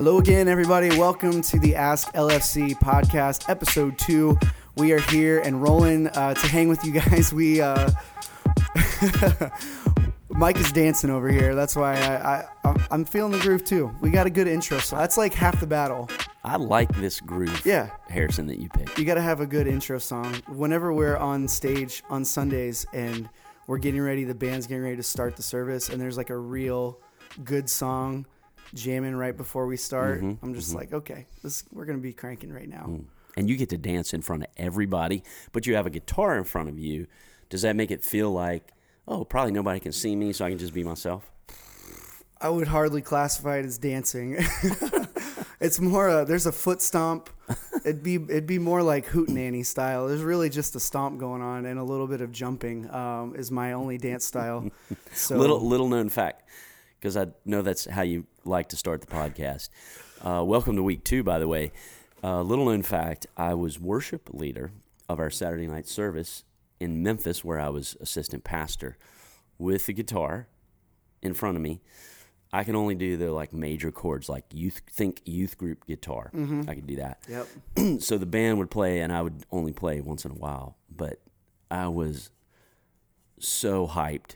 Hello again, everybody. Welcome to the Ask LFC podcast, episode two. We are here and rolling uh, to hang with you guys. We uh, Mike is dancing over here. That's why I, I I'm feeling the groove too. We got a good intro, so that's like half the battle. I like this groove, Yeah. Harrison, that you picked. You got to have a good intro song. Whenever we're on stage on Sundays and we're getting ready, the band's getting ready to start the service, and there's like a real good song jamming right before we start. I'm just like, okay, this we're gonna be cranking right now. And you get to dance in front of everybody, but you have a guitar in front of you. Does that make it feel like, oh, probably nobody can see me, so I can just be myself? I would hardly classify it as dancing. it's more uh, there's a foot stomp. It'd be it'd be more like hootenanny style. There's really just a stomp going on and a little bit of jumping um, is my only dance style. So Little little known fact, because I know that's how you like to start the podcast. Uh, welcome to week two, by the way. Uh, little known fact: I was worship leader of our Saturday night service in Memphis, where I was assistant pastor, with the guitar in front of me. I can only do the like major chords, like youth think youth group guitar. I could do that. Yep. so the band would play and I would only play once in a while, but I was so hyped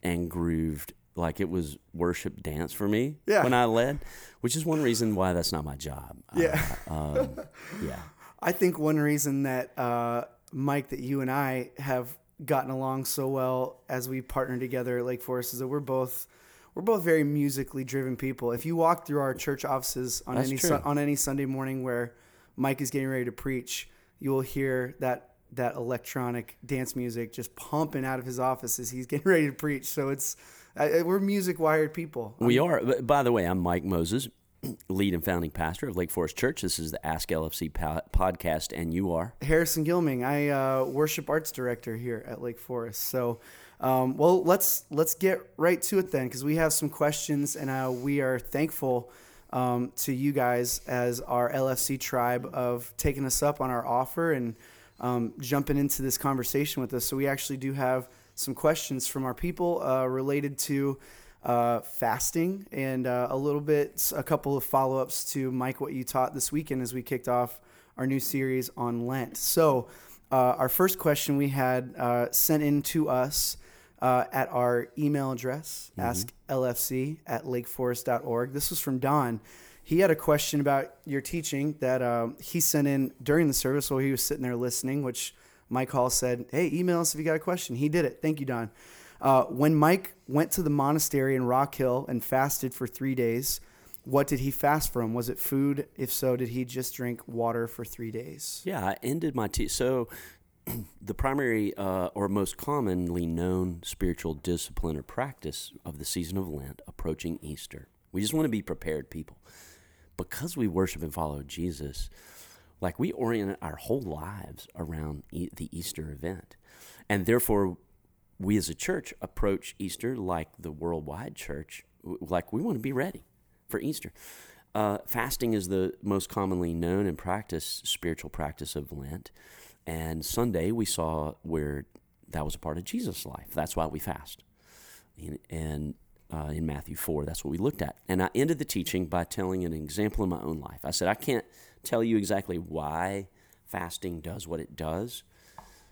and grooved like it was worship dance for me Yeah. when I led, which is one reason why that's not my job. Yeah. Uh, um, yeah. I think one reason that uh, Mike, that you and I have gotten along so well as we partner together at Lake Forest is that we're both we're both very musically driven people. If you walk through our church offices on That's any. Sun- on any Sunday morning where Mike is getting ready to preach, you will hear that that electronic dance music just pumping out of his office as he's getting ready to preach. So it's uh, we're music wired people. We are. By the way, I'm Mike Moses, lead and founding pastor of Lake Forest Church. This is the Ask LFC po- podcast, and you are. Harrison Gilming. I uh, worship arts director here at Lake Forest. So, um, well, let's let's get right to it then, because we have some questions, and uh, we are thankful um, to you guys as our LFC tribe of taking us up on our offer and um, jumping into this conversation with us. So, we actually do have some questions from our people uh, related to. Uh, fasting and uh, a little bit, a couple of follow ups to Mike, what you taught this weekend as we kicked off our new series on Lent. So, uh, our first question we had uh, sent in to us uh, at our email address, asklfc at lakeforest.org. This was from Don. He had a question about your teaching that um, he sent in during the service while he was sitting there listening, which Mike Hall said, Hey, email us if you got a question. He did it. Thank you, Don. Uh, when Mike went to the monastery in Rock Hill and fasted for three days, what did he fast from? Was it food? If so, did he just drink water for three days? Yeah, I ended my tea. so the primary uh, or most commonly known spiritual discipline or practice of the season of Lent approaching Easter. We just want to be prepared people. Because we worship and follow Jesus, like we orient our whole lives around e- the Easter event. And therefore, we as a church approach Easter like the worldwide church, like we want to be ready for Easter. Uh, fasting is the most commonly known and practiced spiritual practice of Lent. And Sunday, we saw where that was a part of Jesus' life. That's why we fast. In- And uh, in Matthew 4, that's what we looked at. And I ended the teaching by telling an example in my own life. I said, I can't tell you exactly why fasting does what it does.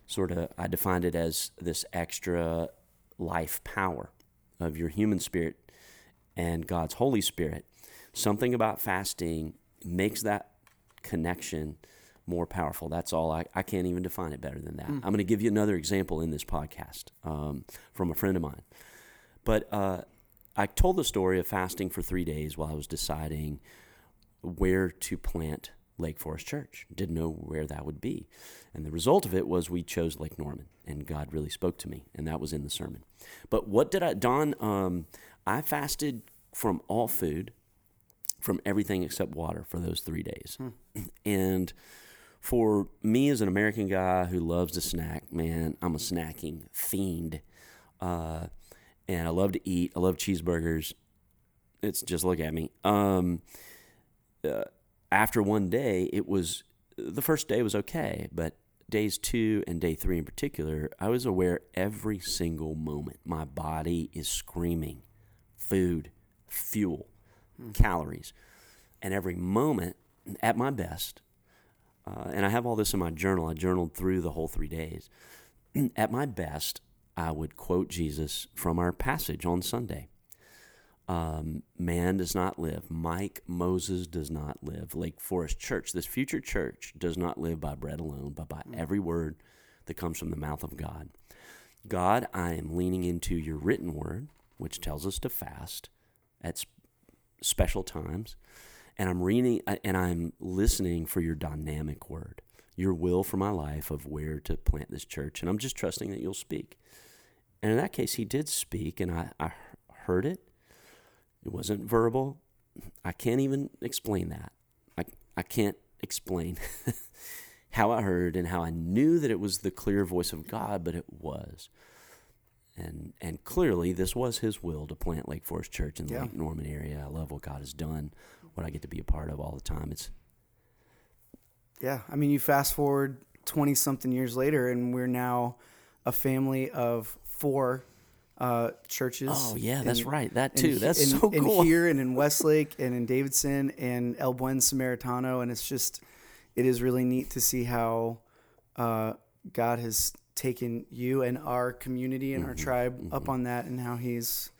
Sort of, I defined it as this extra life power of your human spirit and God's Holy Spirit. Something about fasting makes that connection more powerful. That's all. I, I can't even define it better than that. I'm going to give you another example in this podcast um, from a friend of mine. But uh, I told the story of fasting for three days while I was deciding where to plant Lake Forest Church. Didn't know where that would be. And the result of it was we chose Lake Norman, and God really spoke to me, and that was in the sermon. But what did I, Don? Um, I fasted from all food, from everything except water for those three days. And for me, as an American guy who loves to snack, man, I'm a snacking fiend. Uh, and I love to eat. I love cheeseburgers. It's just look at me. Um, uh, after one day, it was the first day was okay, but days two and day three in particular, I was aware every single moment my body is screaming food, fuel, calories. and every moment at my best, uh, and I have all this in my journal. I journaled through the whole three days. at my best, I would quote Jesus from our passage on Sunday. Um, man does not live. Mike Moses does not live. Lake Forest Church, this future church, does not live by bread alone, but by every word that comes from the mouth of God. God, I am leaning into your written word, which tells us to fast at special times, and I'm reading and I'm listening for your dynamic word, your will for my life of where to plant this church, and I'm just trusting that you'll speak. And in that case, he did speak, and I, I heard it. It wasn't verbal. I can't even explain that. I, I can't explain how I heard and how I knew that it was the clear voice of God, but it was. And and clearly this was his will to plant Lake Forest Church in the Yeah. Lake Norman area. I love what God has done, what I get to be a part of all the time. It's Yeah, I mean, you fast forward twenty something years later, and we're now a family of four uh, churches. Oh yeah, that's right. That too. he- That's in, so in cool. here and in Westlake and in Davidson and El Buen Samaritano, and it's just it is really neat to see how uh, God has taken you and our community and Mm-hmm, our tribe up on that, and how He's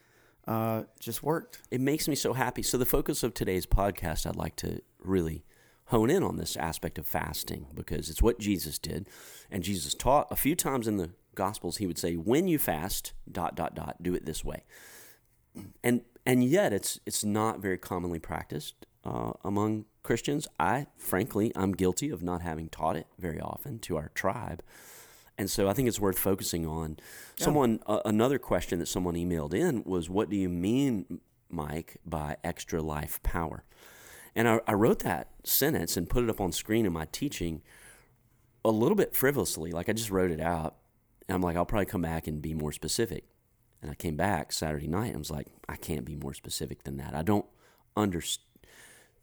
uh, just worked. it makes me so happy. So the focus of today's podcast, I'd like to really hone in on this aspect of fasting because it's what Jesus did, and Jesus taught a few times in the Gospels. He would say, "When you fast, dot dot dot, do it this way," and and yet it's it's not very commonly practiced uh, among Christians. I frankly, I'm guilty of not having taught it very often to our tribe. And so I think it's worth focusing on. Someone, uh, another question that someone emailed in was, "What do you mean, Mike, by extra life power?" And I, I wrote that sentence and put it up on screen in my teaching a little bit frivolously. Like I just wrote it out. And I'm like, I'll probably come back and be more specific. And I came back Saturday night and I was like, I can't be more specific than that. I don't understand.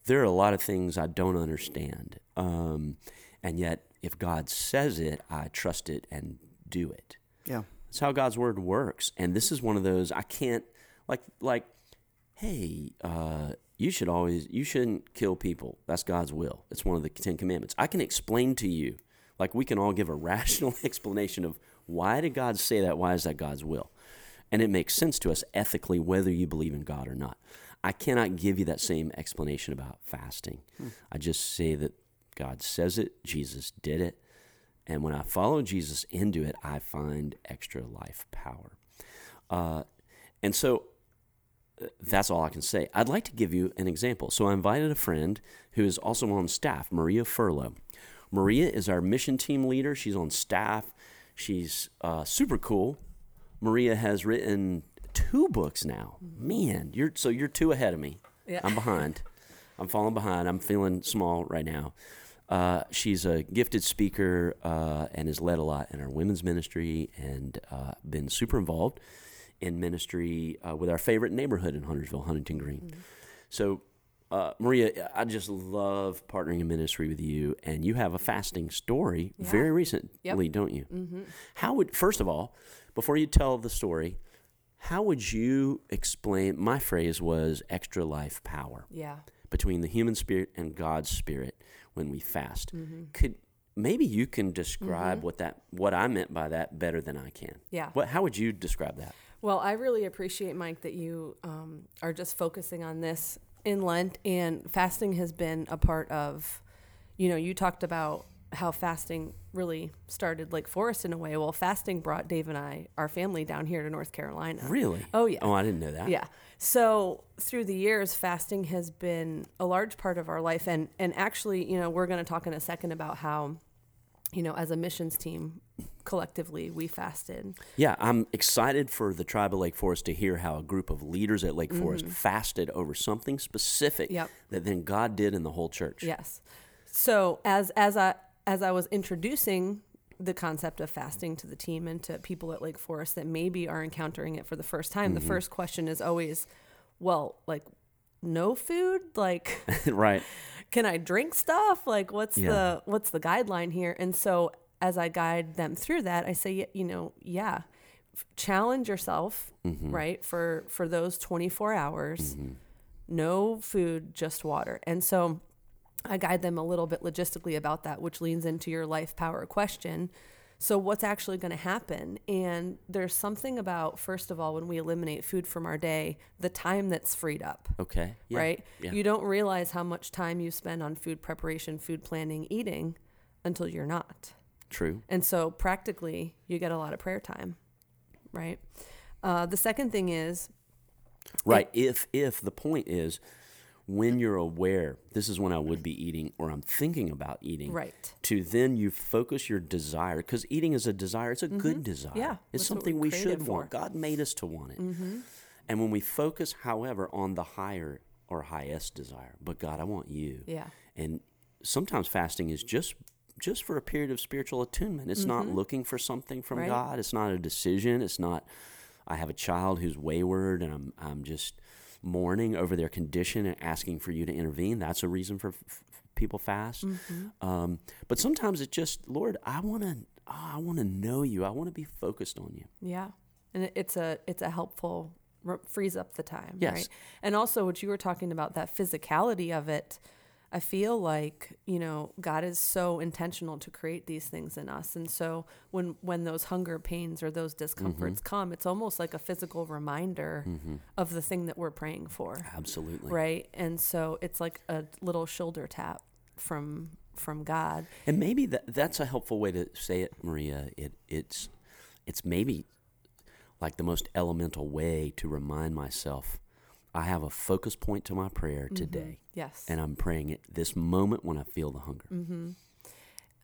There are a lot of things I don't understand. Um, and yet, if God says it, I trust it and do it. Yeah, That's how God's word works. And this is one of those I can't like like hey, uh, you should always you shouldn't kill people. That's God's will. It's one of the Ten Commandments. I can explain to you, like we can all give a rational explanation of why did God say that? Why is that God's will? And it makes sense to us ethically whether you believe in God or not. I cannot give you that same explanation about fasting. I just say that God says it, Jesus did it, and when I follow Jesus into it, I find extra life power. Uh, and so uh, that's all I can say. I'd like to give you an example. So I invited a friend who is also on staff, Maria Furlough. Maria is our mission team leader. She's on staff. She's uh, super cool. Maria has written two books now. Man, you're so you're two ahead of me. Yeah. I'm behind. I'm falling behind. I'm feeling small right now. Uh, she's a gifted speaker uh, and has led a lot in our women's ministry and uh, been super involved in ministry uh, with our favorite neighborhood in Huntersville, Huntington Green. So, uh, Maria, I just love partnering in ministry with you, and you have a fasting story Yeah. very recently, Yep. don't you? Mm-hmm. How would first of all, before you tell the story, how would you explain? My phrase was extra life power Yeah. between the human spirit and God's spirit when we fast. Mm-hmm. Could maybe you can describe what that what I meant by that better than I can? Yeah. What? How would you describe that? Well, I really appreciate, Mike, that you um, are just focusing on this in Lent, and fasting has been a part of, you know, you talked about how fasting really started Lake Forest in a way. Well, fasting brought Dave and I, our family, down here to North Carolina. Really? Oh, yeah. Oh, I didn't know that. Yeah. So through the years, fasting has been a large part of our life, and and actually, you know, we're going to talk in a second about how, you know, as a missions team, collectively we fasted. Yeah, I'm excited for the tribe of Lake Forest to hear how a group of leaders at Lake Forest fasted over something specific Mm-hmm. Yep. that then God did in the whole church. Yes. So as as I as I was introducing the concept of fasting to the team and to people at Lake Forest that maybe are encountering it for the first time, the first question is always, well, like no food, like right. Can I drink stuff? Like what's Yeah. the what's the guideline here? And so as I guide them through that, I say, you know, yeah, challenge yourself, Mm-hmm. right? For for those 24 hours. no food, just water. And so I guide them a little bit logistically about that, which leans into your life power question. So, what's actually going to happen? And there's something about, first of all, when we eliminate food from our day, the time that's freed up, Okay. Yeah. right? Yeah. You don't realize how much time you spend on food preparation, food planning, eating until you're not. True. And so, practically, you get a lot of prayer time, right? Uh, the second thing is, Right. If if the point is when you're aware, this is when I would be eating or I'm thinking about eating. right, To then you focus your desire because eating is a desire. It's a good desire. Mm-hmm. Yeah, It's something we should for. want. God made us to want it. Mm-hmm. And when we focus, however, on the higher or highest desire, but God, I want you. yeah, And sometimes fasting is just just for a period of spiritual attunement. It's not looking for something from Mm-hmm. Right. God. It's not a decision. It's not I have a child who's wayward and I'm I'm just mourning over their condition and asking for you to intervene. That's a reason for f- people fast. Mm-hmm. Um, but sometimes it's just, Lord, I want to I want to know you. I want to be focused on you. yeah, and it's a it's a helpful frees up the time, Yes. right? And also, what you were talking about that physicality of it, I feel like you know God is so intentional to create these things in us, and so when when those hunger pains or those discomforts Mm-hmm. come, it's almost like a physical reminder of the thing that we're praying for, Absolutely. right? And so it's like a little shoulder tap from from God. And maybe that that's a helpful way to say it, Maria. It it's it's maybe like the most elemental way to remind myself I have a focus point to my prayer mm-hmm. today, Yes. and I'm praying it this moment when I feel the hunger. Mm-hmm.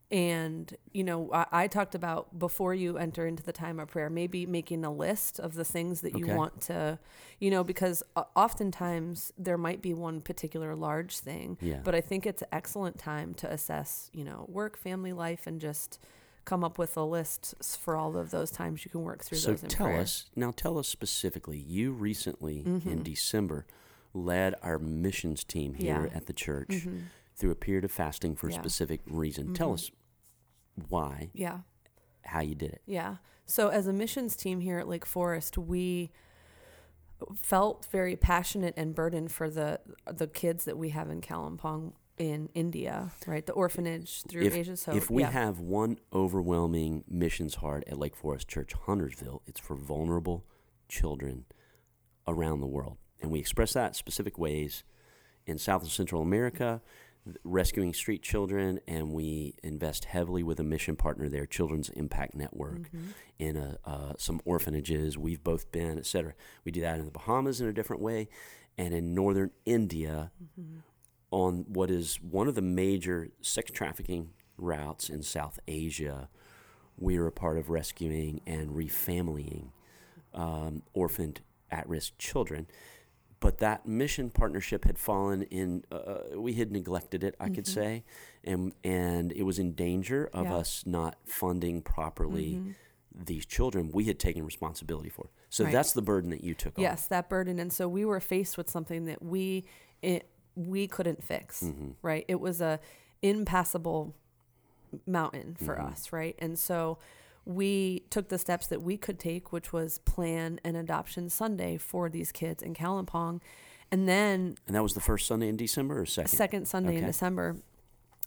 And, you know, I, I talked about before you enter into the time of prayer, maybe making a list of the things that you Okay. want to, you know, because oftentimes there might be one particular large thing. Yeah. But I think it's an excellent time to assess, you know, work, family life, and just come up with a list for all of those times you can work through So those in tell prayer. Mm-hmm. us now. Tell us specifically. You recently in December led our missions team here Yeah. at the church through a period of fasting for a Yeah. Mm-hmm. specific reason. Tell us why, Yeah. how you did it. Yeah. So as a missions team here at Lake Forest, we felt very passionate and burdened for the the kids that we have in Kalimpong in India, right? The orphanage through if, Asia's Hope. if we yeah. have one overwhelming missions heart at Lake Forest Church, Huntersville, it's for vulnerable children around the world. And we express that in specific ways in South and Central America, rescuing street children, and we invest heavily with a mission partner there, Children's Impact Network, Mm-hmm. in a, uh, some orphanages. We've both been, et cetera. We do that in the Bahamas in a different way, and in northern India Mm-hmm. On what is one of the major sex trafficking routes in South Asia. We are a part of rescuing and refamilying um, orphaned at risk children. But that mission partnership had fallen in, uh, we had neglected it, I could say, and, and it was in danger of Mm-hmm. Yeah. us not funding properly these children we had taken responsibility for. So Right. that's the burden that you took on. Yes, that burden. And so we were faced with something that we it, we couldn't fix, Mm-hmm. right? It was a impassable mountain for Mm-hmm. us, right? And so we took the steps that we could take, which was plan an adoption Sunday for these kids in Kalimpong. And then And that was the first Sunday in December or second? second Sunday in December.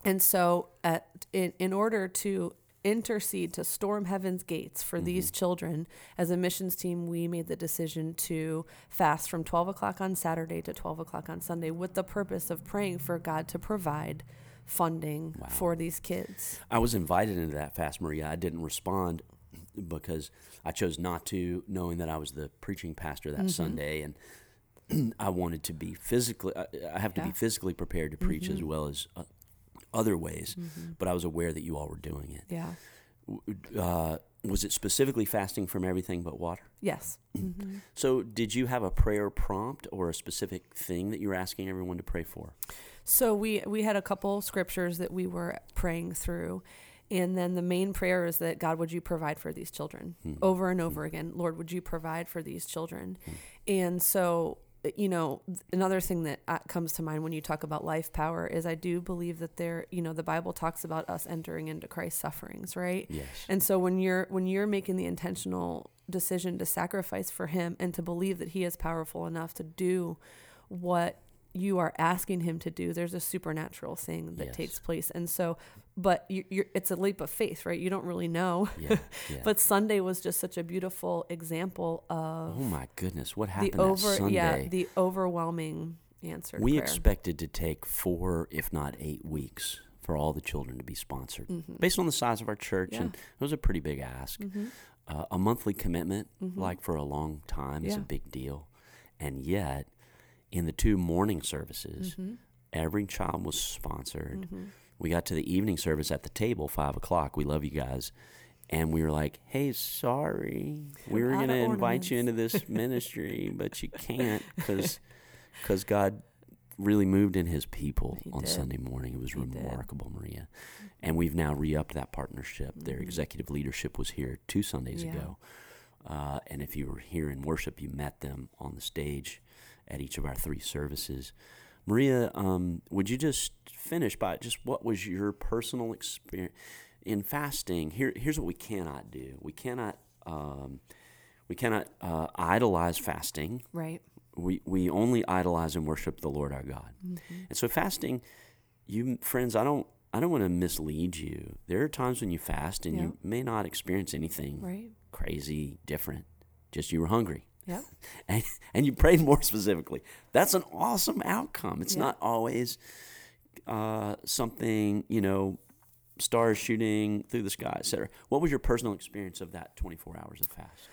And so, at, in, in order to intercede to storm heaven's gates for Mm-hmm. these children, as a missions team, we made the decision to fast from 12 o'clock on Saturday to 12 o'clock on Sunday with the purpose of praying for God to provide funding Wow. for these kids. I was invited into that fast, Maria. I didn't respond because I chose not to, knowing that I was the preaching pastor that Sunday, and I wanted to be physically. I, have to Yeah. be physically prepared to preach as well as uh, other ways. But I was aware that you all were doing it. Yeah. Uh, was it specifically fasting from everything but water? Yes. hmm So, did you have a prayer prompt or a specific thing that you were asking everyone to pray for? So we we had a couple scriptures that we were praying through. And then the main prayer is that God, would you provide for these children over and over again? Lord, would you provide for these children? And so, you know, another thing that uh, comes to mind when you talk about life power is I do believe that there, you know, the Bible talks about us entering into Christ's sufferings, right? Yes. And so when you're when you're making the intentional decision to sacrifice for him and to believe that he is powerful enough to do what you are asking him to do, there's a supernatural thing that Yes. takes place. And so, but you, you're, it's a leap of faith, right? You don't really know. Yeah, yeah. But Sunday was just such a beautiful example of oh my goodness, what the happened that over, Sunday? yeah, the overwhelming answer. we prayer. expected to take four, if not eight weeks for all the children to be sponsored, Mm-hmm. based on the size of our church, and it was a pretty big ask. Mm-hmm. Uh, a monthly commitment, like for a long time, is a big deal, and yet, in the two morning services, Mm-hmm. every child was sponsored. We got to the evening service at the table, five o'clock. We love you guys. And we were like, hey, sorry. We were going to invite you into this ministry, but you can't because because God really moved in his people He on did. Sunday morning. It was He did. remarkable, Maria. And we've now re upped that partnership. Their executive leadership was here two Sundays Mm-hmm. Yeah. ago. Uh, and if you were here in worship, you met them on the stage at each of our three services. Maria, um, would you just finish by just what was your personal experience in fasting? Here, here's what we cannot do. We cannot, um, we cannot uh, idolize fasting. right. We we only idolize and worship the Lord our God. Mm-hmm. And so fasting, you friends, I don't I don't want to mislead you. There are times when you fast and you may not experience anything Right. crazy different. Just you were hungry. Yep. And, and you prayed more specifically. That's an awesome outcome. It's Yeah. not always uh, something, you know, stars shooting through the sky, et cetera. What was your personal experience of that 24 hours of fast?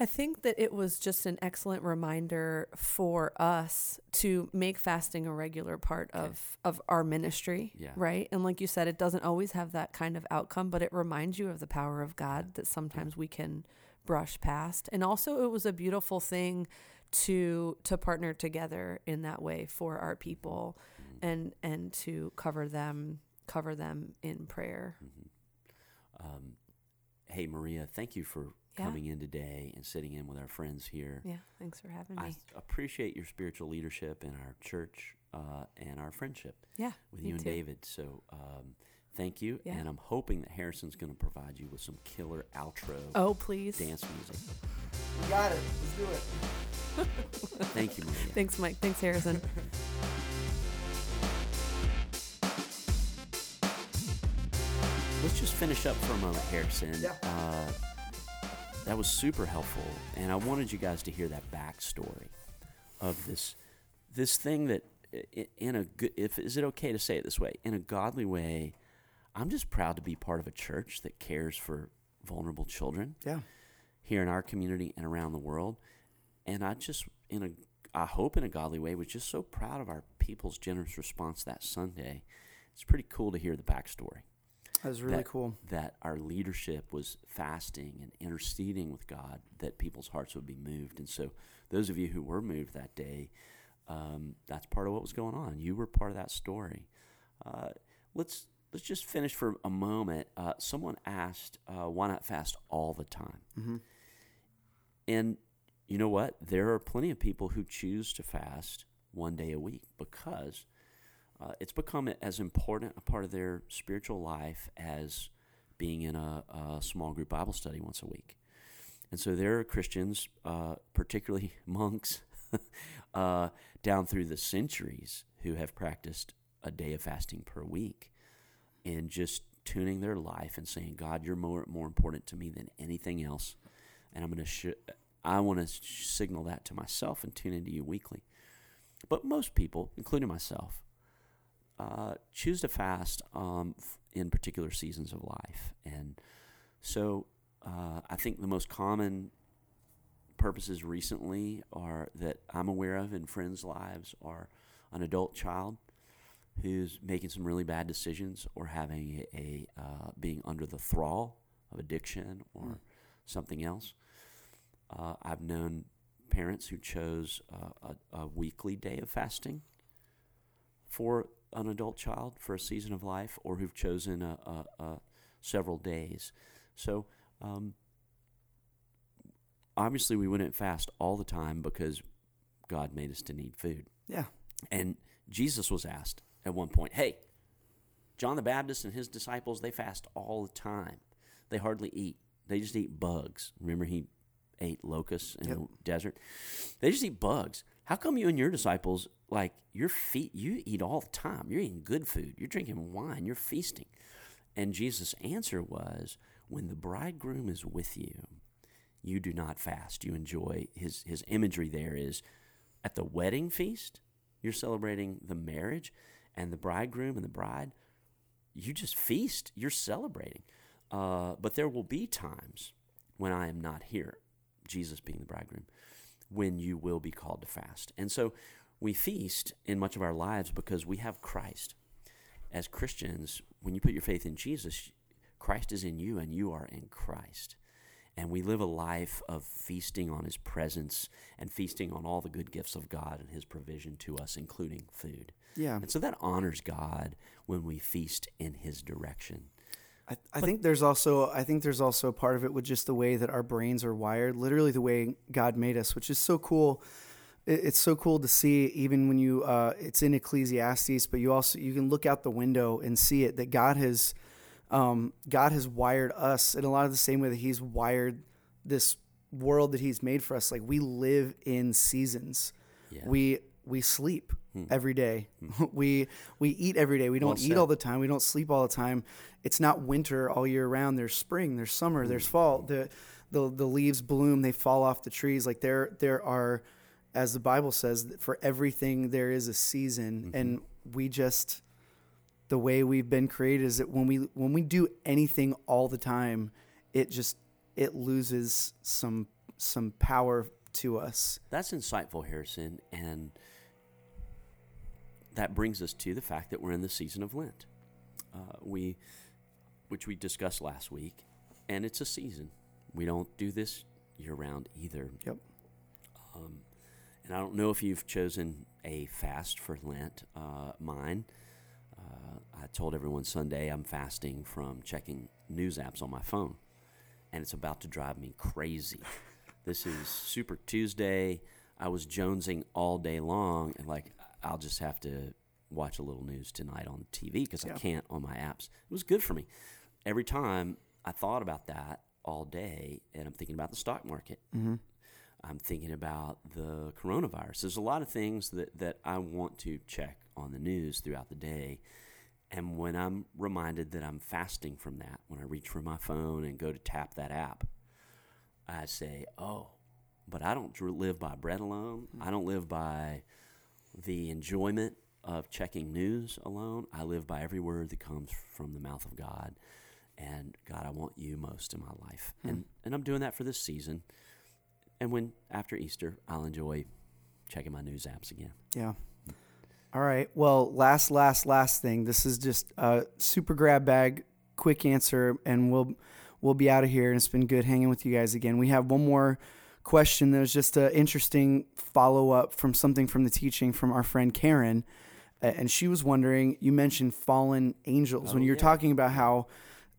I think that it was just an excellent reminder for us to make fasting a regular part of, of our ministry, Yeah. right? And like you said, it doesn't always have that kind of outcome, but it reminds you of the power of God that sometimes we can brush past. And also, it was a beautiful thing to to partner together in that way for our people, and and to cover them cover them in prayer. Um, hey, Maria, thank you for Yeah. coming in today and sitting in with our friends here. Yeah, thanks for having I me. I appreciate your spiritual leadership in our church uh, and our friendship Yeah, with you and too. David. So um, thank you. Yeah. And I'm hoping that Harrison's going to provide you with some killer outro Oh, please. dance music. We got it. Let's do it. Thank you, Maria. Thanks, Mike. Thanks, Harrison. Let's just finish up for a moment, Harrison. Yeah. Uh, that was super helpful, and I wanted you guys to hear that backstory of this this thing that, in a good, if is it okay to say it this way, in a godly way, I'm just proud to be part of a church that cares for vulnerable children Yeah. here in our community and around the world, and I just in a I hope in a godly way was just so proud of our people's generous response that Sunday. It's pretty cool to hear the backstory That was really that, cool. that our leadership was fasting and interceding with God that people's hearts would be moved. And so, those of you who were moved that day, um, that's part of what was going on. You were part of that story. Uh, let's let's just finish for a moment. Uh, someone asked, uh, "Why not fast all the time?" Mm-hmm. And you know what? There are plenty of people who choose to fast one day a week because uh, it's become as important a part of their spiritual life as being in a, a small group Bible study once a week. And so there are Christians, uh, particularly monks, uh, down through the centuries who have practiced a day of fasting per week and just tuning their life and saying, God, you're more, more important to me than anything else. And I'm going to sh- I want to sh- signal that to myself and tune into you weekly. But most people, including myself, uh, choose to fast um, in particular seasons of life. And so uh, I think the most common purposes recently are that I'm aware of in friends' lives are an adult child who's making some really bad decisions or having a, uh, being under the thrall of addiction or something else. Uh, I've known parents who chose uh, a, a weekly day of fasting for an adult child for a season of life, or who've chosen a, a, a several days. So, um, obviously, we wouldn't fast all the time because God made us to need food. Yeah. And Jesus was asked at one point, "Hey, John the Baptist and his disciples they fast all the time. They hardly eat. They just eat bugs. Remember he ate locusts in Yep. the desert. They just eat bugs. How come you and your disciples like your feet you eat all the time you're eating good food you're drinking wine you're feasting and jesus answer was when the bridegroom is with you you do not fast you enjoy his his imagery there is at the wedding feast you're celebrating the marriage and the bridegroom and the bride you just feast you're celebrating uh, but there will be times when i am not here jesus being the bridegroom when you will be called to fast and so we feast in much of our lives because we have Christ. As Christians, when you put your faith in Jesus, Christ is in you and you are in Christ. And we live a life of feasting on his presence and feasting on all the good gifts of God and his provision to us, including food. Yeah. And so that honors God when we feast in his direction. I, I think there's also I think there's also a part of it with just the way that our brains are wired, literally the way God made us, which is so cool it's so cool to see even when you uh, it's in ecclesiastes but you also you can look out the window and see it that god has um, god has wired us in a lot of the same way that he's wired this world that he's made for us. Like we live in seasons. Yeah. we we sleep hmm. every day. Hmm. we we eat every day. We don't well eat all the time. We don't sleep all the time. It's not winter all year round. There's spring there's summer hmm. there's fall. The, the the leaves bloom they fall off the trees. Like there there are as the Bible says, for everything there is a season, mm-hmm. and we just the way we've been created is that when we when we do anything all the time, it just it loses some some power to us. That's insightful, Harrison, and that brings us to the fact that we're in the season of Lent. Uh, we, which we discussed last week, and it's a season. We don't do this year round either. Yep. Um, and I don't know if you've chosen a fast for Lent. Uh, mine, I told everyone Sunday I'm fasting from checking news apps on my phone, and it's about to drive me crazy. this is Super Tuesday. I was jonesing all day long, and like I'll just have to watch a little news tonight on TV because yeah. I can't on my apps. It was good for me. Every time I thought about that all day, and I'm thinking about the stock market. Mm-hmm. I'm thinking about the coronavirus. There's a lot of things that, that I want to check on the news throughout the day. And when I'm reminded that I'm fasting from that, when I reach for my phone and go to tap that app, I say, oh, but I don't live by bread alone. I don't live by the enjoyment of checking news alone. I live by every word that comes from the mouth of God. And God, I want you most in my life. Hmm. And, and I'm doing that for this season. And when after Easter, I'll enjoy checking my news apps again. Yeah. All right. Well, last, last, last thing. This is just a super grab bag, quick answer, and we'll we'll be out of here. And it's been good hanging with you guys again. We have one more question that was just an interesting follow up from something from the teaching from our friend Karen, and she was wondering. You mentioned fallen angels oh, when you're yeah. talking about how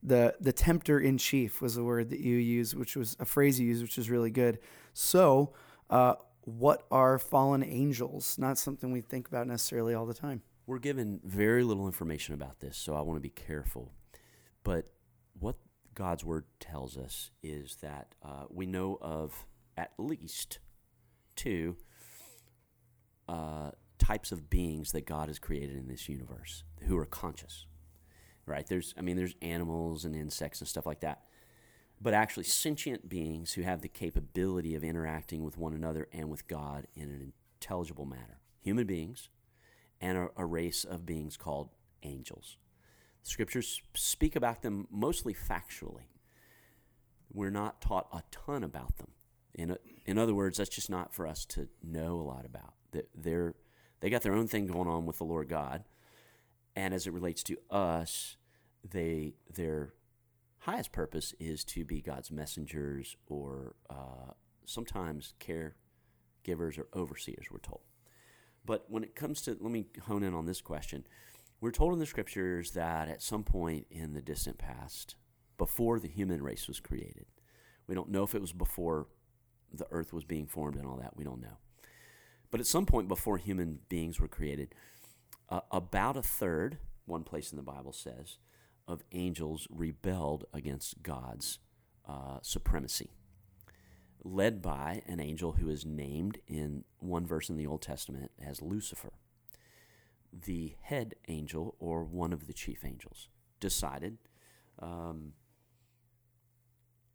the the tempter in chief was the word that you used, which was a phrase you used, which is really good. So, uh, what are fallen angels? Not something we think about necessarily all the time. We're given very little information about this, so I want to be careful. But what God's word tells us is that uh, we know of at least two uh, types of beings that God has created in this universe who are conscious right? There's, I mean, there's animals and insects and stuff like that, but actually sentient beings who have the capability of interacting with one another and with God in an intelligible manner. Human beings and a, a race of beings called angels. The scriptures speak about them mostly factually. We're not taught a ton about them. In, in other words, that's just not for us to know a lot about. They're they got their own thing going on with the Lord God, and as it relates to us, they their highest purpose is to be God's messengers or uh, sometimes caregivers or overseers. We're told. But when it comes to, let me hone in on this question. We're told in the scriptures that at some point in the distant past, before the human race was created, we don't know if it was before the earth was being formed and all that. We don't know. But at some point before human beings were created, uh, about a third, one place in the Bible says, of angels rebelled against God's uh, supremacy, led by an angel who is named in one verse in the Old Testament as Lucifer. the head angel or one of the chief angels decided, um,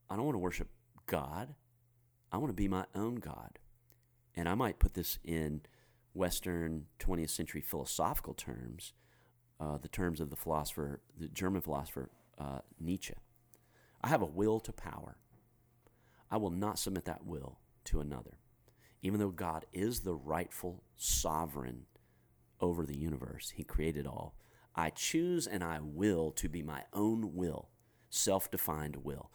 I don't want to worship God. I want to be my own God. And I might put this in Western 20th century philosophical terms, uh, the terms of the philosopher, the German philosopher uh, Nietzsche. I have a will to power. I will not submit that will to another. Even though God is the rightful sovereign over the universe, He created all. I choose and I will to be my own will, self defined will.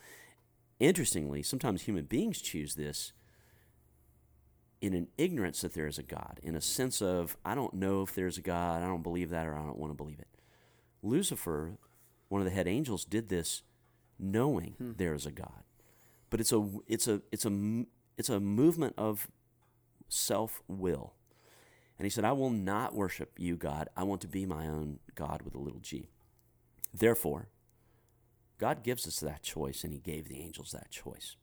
Interestingly, sometimes human beings choose this in an ignorance that there is a God, in a sense of, I don't know if there's a God, I don't believe that, or I don't want to believe it. Lucifer, one of the head angels, did this knowing hmm. there is a God. But it's a, it's a, it's a, it's a movement of self will. And he said, I will not worship you, God. I want to be my own God with a little g. Therefore, God gives us that choice, and he gave the angels that choice.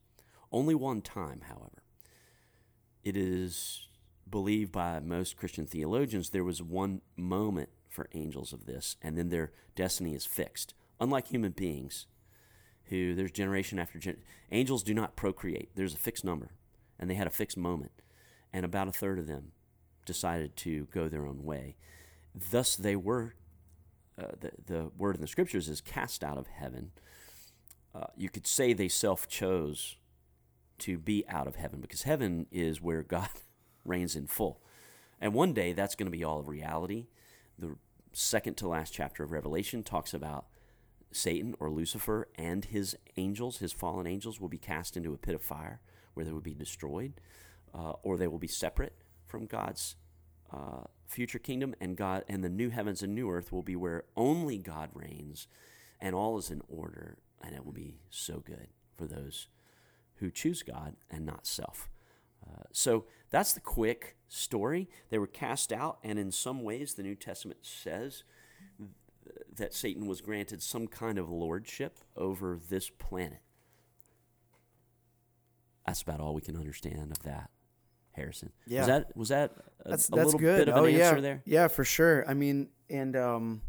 Only one time, however. It is believed by most Christian theologians there was one moment for angels of this, and then their destiny is fixed. Unlike human beings, who there's generation after generation, angels do not procreate. There's a fixed number, and they had a fixed moment and about a third of them decided to go their own way. Thus, they were, uh, the, the word in the scriptures is cast out of heaven. Uh, you could say they self chose to be out of heaven because heaven is where God reigns in full. And one day that's going to be all of reality. The second to last chapter of Revelation talks about Satan or Lucifer and his angels, his fallen angels, will be cast into a pit of fire where they will be destroyed uh, or they will be separate from God's uh, future kingdom, and God and the new heavens and new earth will be where only God reigns, and all is in order, and it will be so good for those who choose God and not self. Uh, so that's the quick story. They were cast out, and in some ways, the New Testament says that Satan was granted some kind of lordship over this planet. That's about all we can understand of that. Harrison. Yeah. Was that was that a, that's, a little good. bit of oh, an answer yeah. there? Yeah, for sure. I mean, and um,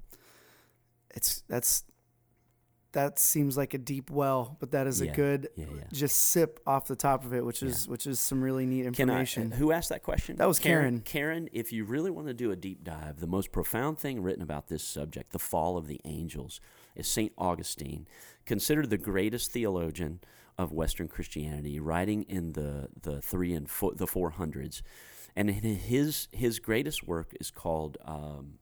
it's that's that seems like a deep well, but that is yeah. a good yeah, just sip off the top of it, which is which is some really neat information. I, who asked that question? That was Karen. Karen, if you really want to do a deep dive, the most profound thing written about this subject, the fall of the angels, is Saint Augustine, considered the greatest theologian of Western Christianity, writing in the the three and four, the four hundreds, and his his greatest work is called. Um,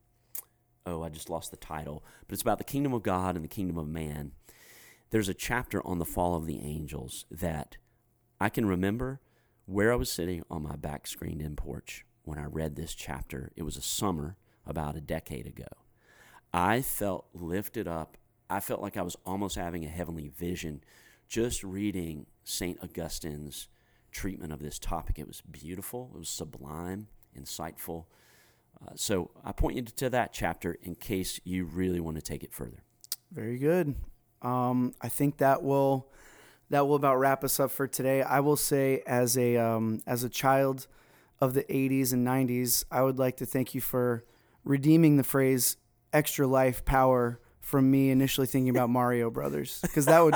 oh, I just lost the title, but it's about the kingdom of God and the kingdom of man. There's a chapter on the fall of the angels that I can remember where I was sitting on my back screened in porch when I read this chapter. It was a summer about a decade ago. I felt lifted up. I felt like I was almost having a heavenly vision just reading St. Augustine's treatment of this topic. It was beautiful, it was sublime, insightful. Uh, so I point you to that chapter in case you really want to take it further. Very good. Um, I think that will that will about wrap us up for today. I will say, as a um, as a child of the '80s and '90s, I would like to thank you for redeeming the phrase "extra life power" from me initially thinking about Mario Brothers because that would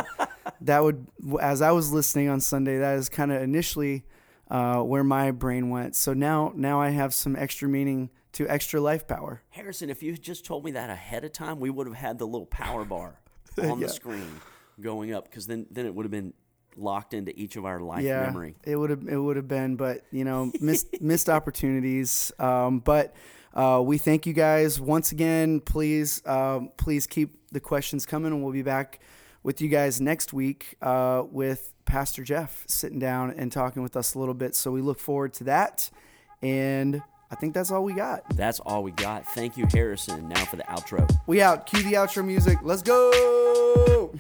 that would as I was listening on Sunday that is kind of initially uh, where my brain went. So now now I have some extra meaning to extra life power. Harrison, if you just told me that ahead of time, we would have had the little power bar on yeah. the screen going up because then then it would have been locked into each of our life yeah, memory. It would have it would have been, but you know, missed missed opportunities. Um, but uh, we thank you guys once again. Please, um, please keep the questions coming, and we'll be back with you guys next week uh, with Pastor Jeff sitting down and talking with us a little bit. So we look forward to that. And I think that's all we got. That's all we got. Thank you, Harrison. Now for the outro. We out. Cue the outro music. Let's go.